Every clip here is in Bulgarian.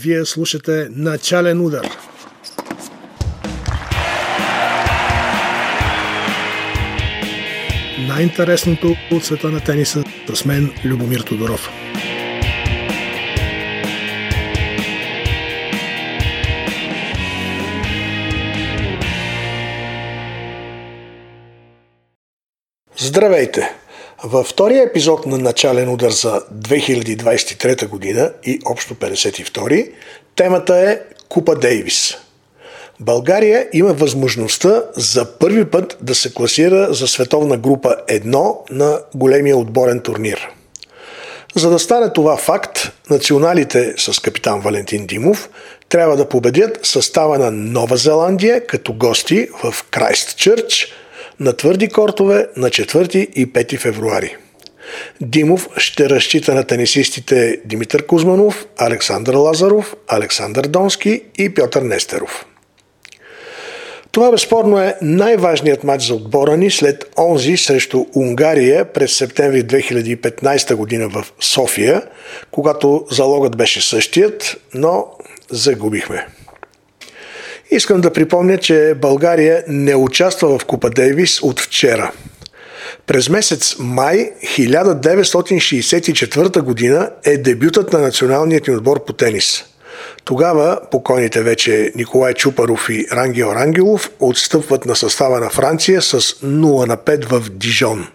Вие слушате начален удар. Най-интересното от света на тениса с мен Любомир Тодоров. Здравейте! Във втория епизод на начален удар за 2023 година и общо 52 темата е Купа Дейвис. България има възможността за първи път да се класира за световна група 1 на големия отборен турнир. За да стане това факт, националите с капитан Валентин Димов трябва да победят състава на Нова Зеландия като гости в Крайстчърч – на твърди кортове на 4 и 5 февруари. Димов ще разчита на тенисистите Димитър Кузманов, Александър Лазаров, Александър Донски и Пьотър Нестеров. Това безспорно е най-важният матч за отбора ни след онзи срещу Унгария през септември 2015 година в София, когато залогът беше същият, но загубихме. Искам да припомня, че България не участва в Купа Дейвис от вчера. През месец май 1964 година е дебютът на националният ни отбор по тенис. Тогава покойните вече Николай Чупаров и Рангел Рангелов отстъпват на състава на Франция с 0 на 5 в Дижон.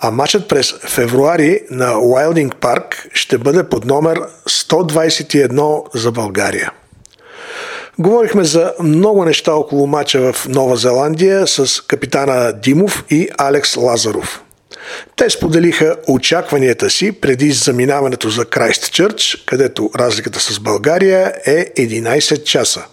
А матчът през февруари на Уайлдинг парк ще бъде под номер 121 за България. Говорихме за много неща около мача в Нова Зеландия с капитана Димов и Алекс Лазаров. Те споделиха очакванията си преди заминаването за Крайстчърч, където разликата с България е 11 часа.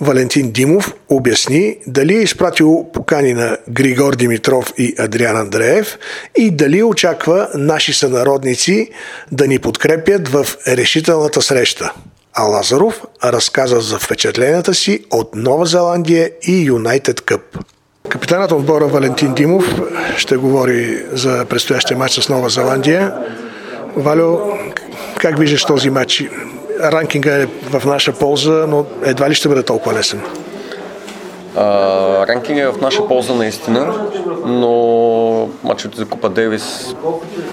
Валентин Димов обясни дали е изпратил покани на Григор Димитров и Адриан Андреев и дали очаква наши сънародници да ни подкрепят в решителната среща а Лазаров разказа за впечатленията си от Нова Зеландия и Юнайтед Къп. Капитанът отбора Валентин Димов ще говори за предстоящия матч с Нова Зеландия. Валю, как виждаш този матч? Ранкинга е в наша полза, но едва ли ще бъде толкова лесен. А, ранкинг е в наша полза наистина, но мачовете за Купа Дейвис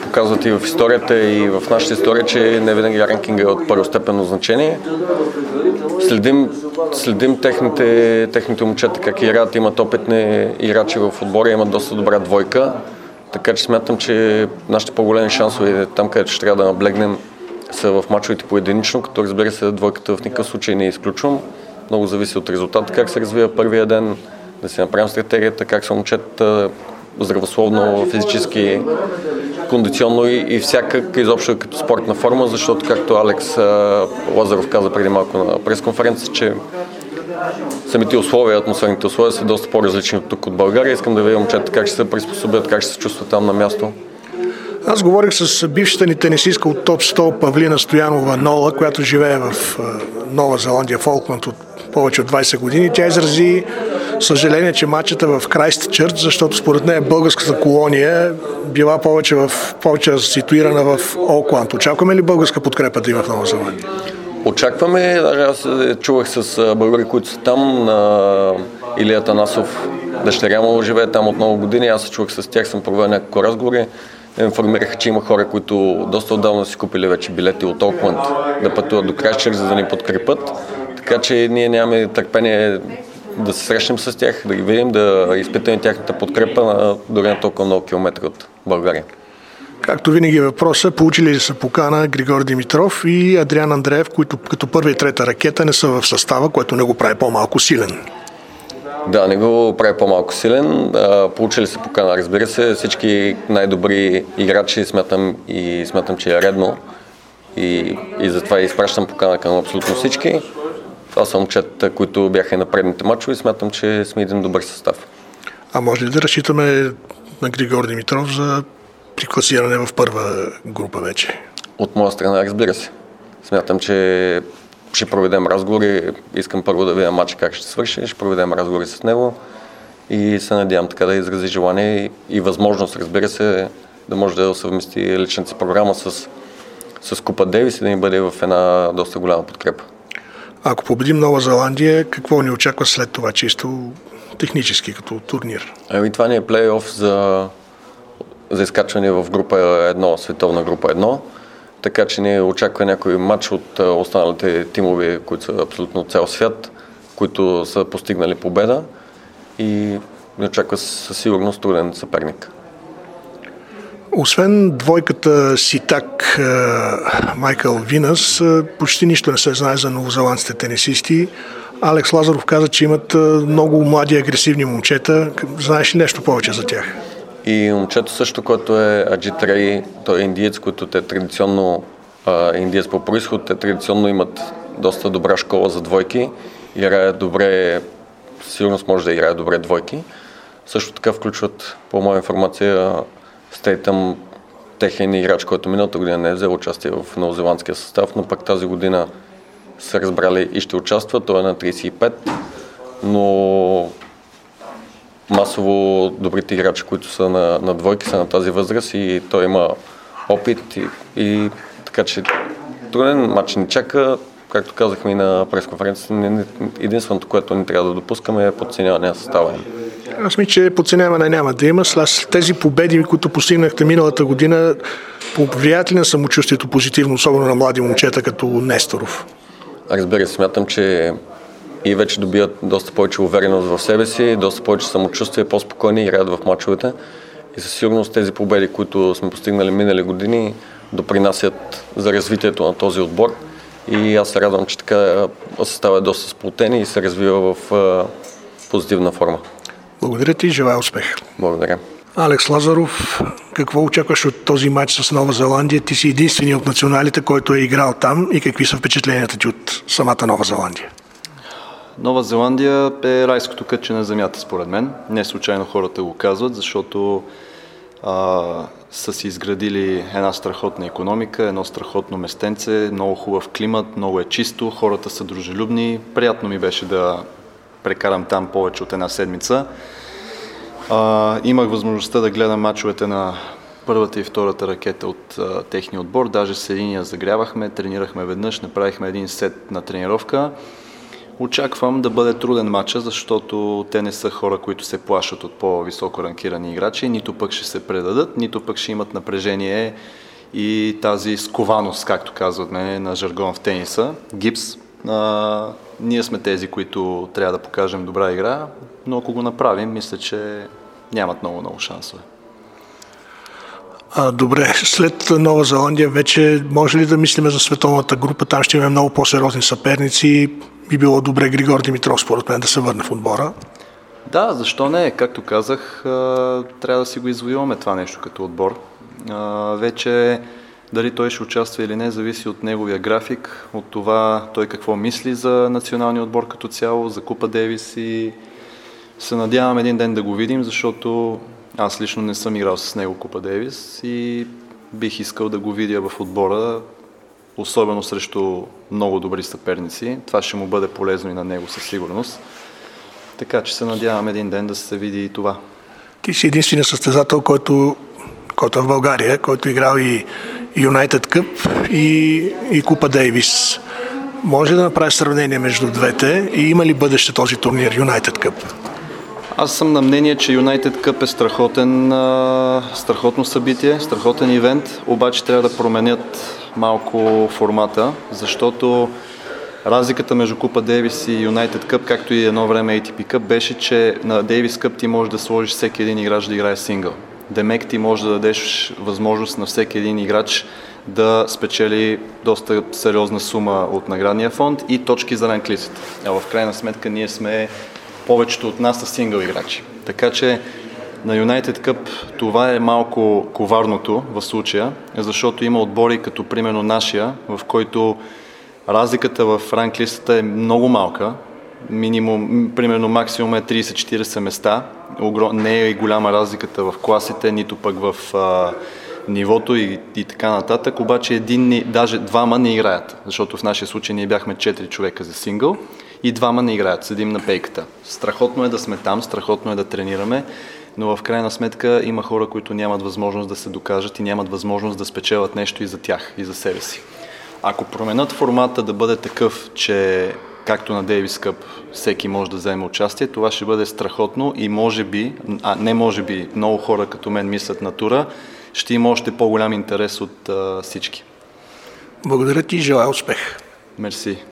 показват и в историята и в нашата история, че не винаги ранкинга е от първостепенно значение. Следим, следим техните, техните момчета как играят, имат опитни играчи в отбора, имат доста добра двойка, така че смятам, че нашите по-големи шансове там, където ще трябва да наблегнем са в мачовете поединично, като разбира се двойката в никакъв случай не изключвам. Много зависи от резултата, как се развива първия ден, да си направим стратегията, как са момчета здравословно, физически, кондиционно и, и всякак изобщо като спортна форма, защото както Алекс Лазаров каза преди малко на пресконференция, че самите условия, атмосферните условия са доста по-различни от тук от България. Искам да видя момчета как ще се приспособят, как ще се чувстват там на място. Аз говорих с бившата ни тенисистка от топ 100 Павлина Стоянова Нола, която живее в Нова Зеландия, Фолкланд от повече от 20 години. Тя изрази съжаление, че матчата в Крайст Чърч, защото според нея българската колония била повече, в, повече ситуирана в Окланд. Очакваме ли българска подкрепа да има в Нова Зеландия? Очакваме. Аз чувах с българи, които са там, на Илия Танасов, дъщеря му живее там от много години. Аз се чувах с тях, съм провел няколко разговори. Информираха, че има хора, които доста отдавна си купили вече билети от Окланд да пътуват до Крайстчърч, за да ни подкрепят. Така че ние нямаме търпение да се срещнем с тях, да ги видим, да изпитаме тяхната подкрепа на дори на толкова много километри от България. Както винаги е въпроса, получили ли са покана Григор Димитров и Адриан Андреев, които като първа и трета ракета не са в състава, което не го прави по-малко силен. Да, не го прави по-малко силен. Получили се покана, разбира се. Всички най-добри играчи смятам и смятам, че е редно. И, и затова изпращам покана към абсолютно всички. Това са момчета, които бяха и на предните мачове и смятам, че сме един добър състав. А може ли да разчитаме на Григор Димитров за прикласиране в първа група вече? От моя страна, разбира се. Смятам, че ще проведем разговори. Искам първо да видя матча как ще свърши. Ще проведем разговори с него и се надявам така да изрази желание и, и възможност, разбира се, да може да съвмести личната си програма с с Купа Дейвис и да ни бъде в една доста голяма подкрепа. Ако победим Нова Зеландия, какво ни очаква след това чисто технически като турнир? Ами това ни е плейоф за, за изкачване в група 1, световна група 1. Така че ни очаква някой матч от останалите тимове, които са абсолютно цял свят, които са постигнали победа и ни очаква със сигурност труден съперник. Освен двойката Ситак Майкъл Винас, почти нищо не се знае за новозеландските тенисисти. Алекс Лазаров каза, че имат много млади агресивни момчета. Знаеш ли нещо повече за тях? И момчето също, което е Аджит Рей, той е индиец, който те традиционно, а, индиец по происход, те традиционно имат доста добра школа за двойки. Играят добре, сигурност може да играят добре двойки. Също така включват, по моя информация, Стейтъм техен играч, който миналата година не е взел участие в новозеландския състав, но пък тази година са разбрали и ще участва. Той е на 35, но масово добрите играчи, които са на, на двойки, са на тази възраст и той има опит и, и така че труден матч ни чака. Както казахме и на пресконференцията, единственото, което ни трябва да допускаме е подценяване на състава им. Аз мисля, че подценяване няма да има. След тези победи, които постигнахте миналата година, повлияят ли на самочувствието позитивно, особено на млади момчета като Несторов? Разбира се, смятам, че и вече добиват доста повече увереност в себе си, доста повече самочувствие, по-спокойни играят в мачовете. И със сигурност тези победи, които сме постигнали минали години, допринасят за развитието на този отбор. И аз се радвам, че така състава е доста сплотен и се развива в позитивна форма. Благодаря ти и желая успех. Благодаря. Алекс Лазаров, какво очакваш от този матч с Нова Зеландия? Ти си единственият от националите, който е играл там и какви са впечатленията ти от самата Нова Зеландия? Нова Зеландия е райското кътче на земята, според мен. Не случайно хората го казват, защото а, са си изградили една страхотна економика, едно страхотно местенце, много хубав климат, много е чисто, хората са дружелюбни. Приятно ми беше да прекарам там повече от една седмица. А, имах възможността да гледам мачовете на първата и втората ракета от а, техния отбор. Даже с единия загрявахме, тренирахме веднъж, направихме един сет на тренировка. Очаквам да бъде труден матча, защото те не са хора, които се плашат от по-високо ранкирани играчи, нито пък ще се предадат, нито пък ще имат напрежение и тази скованост, както казваме на жаргон в тениса, гипс. А, ние сме тези, които трябва да покажем добра игра, но ако го направим, мисля, че нямат много-много шансове. А, добре, след Нова Зеландия вече може ли да мислиме за световната група? Там ще имаме много по-сериозни съперници. Би било добре Григор Димитров, според мен, да се върне в отбора. Да, защо не? Както казах, трябва да си го извоюваме това нещо като отбор. Вече дали той ще участва или не, зависи от неговия график, от това той какво мисли за националния отбор като цяло, за Купа Девис и се надявам един ден да го видим, защото аз лично не съм играл с него Купа Дейвис и бих искал да го видя в отбора, особено срещу много добри съперници. Това ще му бъде полезно и на него със сигурност. Така че се надявам един ден да се види и това. Ти си единственият състезател, който, който е в България, който е играл и Юнайтед Къп и, и Купа Дейвис. Може да направиш сравнение между двете и има ли бъдеще този турнир Юнайтед Къп? Аз съм на мнение, че United Cup е страхотен, страхотно събитие, страхотен ивент, обаче трябва да променят малко формата, защото разликата между Купа Дейвис и United Cup, както и едно време ATP Cup, беше, че на Дейвис Cup ти можеш да сложиш всеки един играч да играе сингъл. Демек ти може да дадеш възможност на всеки един играч да спечели доста сериозна сума от наградния фонд и точки за ранглистата. А в крайна сметка ние сме повечето от нас са сингъл играчи. Така че на United Cup това е малко коварното в случая, защото има отбори като примерно нашия, в който разликата в ранглистата е много малка. Минимум, примерно максимум е 30-40 места. Не е и голяма разликата в класите, нито пък в а, нивото и, и така нататък, обаче един, даже двама не играят, защото в нашия случай ние бяхме 4 човека за сингъл и двама не играят, седим на пейката. Страхотно е да сме там, страхотно е да тренираме. Но в крайна сметка има хора, които нямат възможност да се докажат и нямат възможност да спечелят нещо и за тях, и за себе си. Ако променят формата да бъде такъв, че както на Дейвис Къп всеки може да вземе участие, това ще бъде страхотно и може би, а не може би, много хора като мен мислят на тура, ще има още по-голям интерес от а, всички. Благодаря ти и желая успех. Мерси.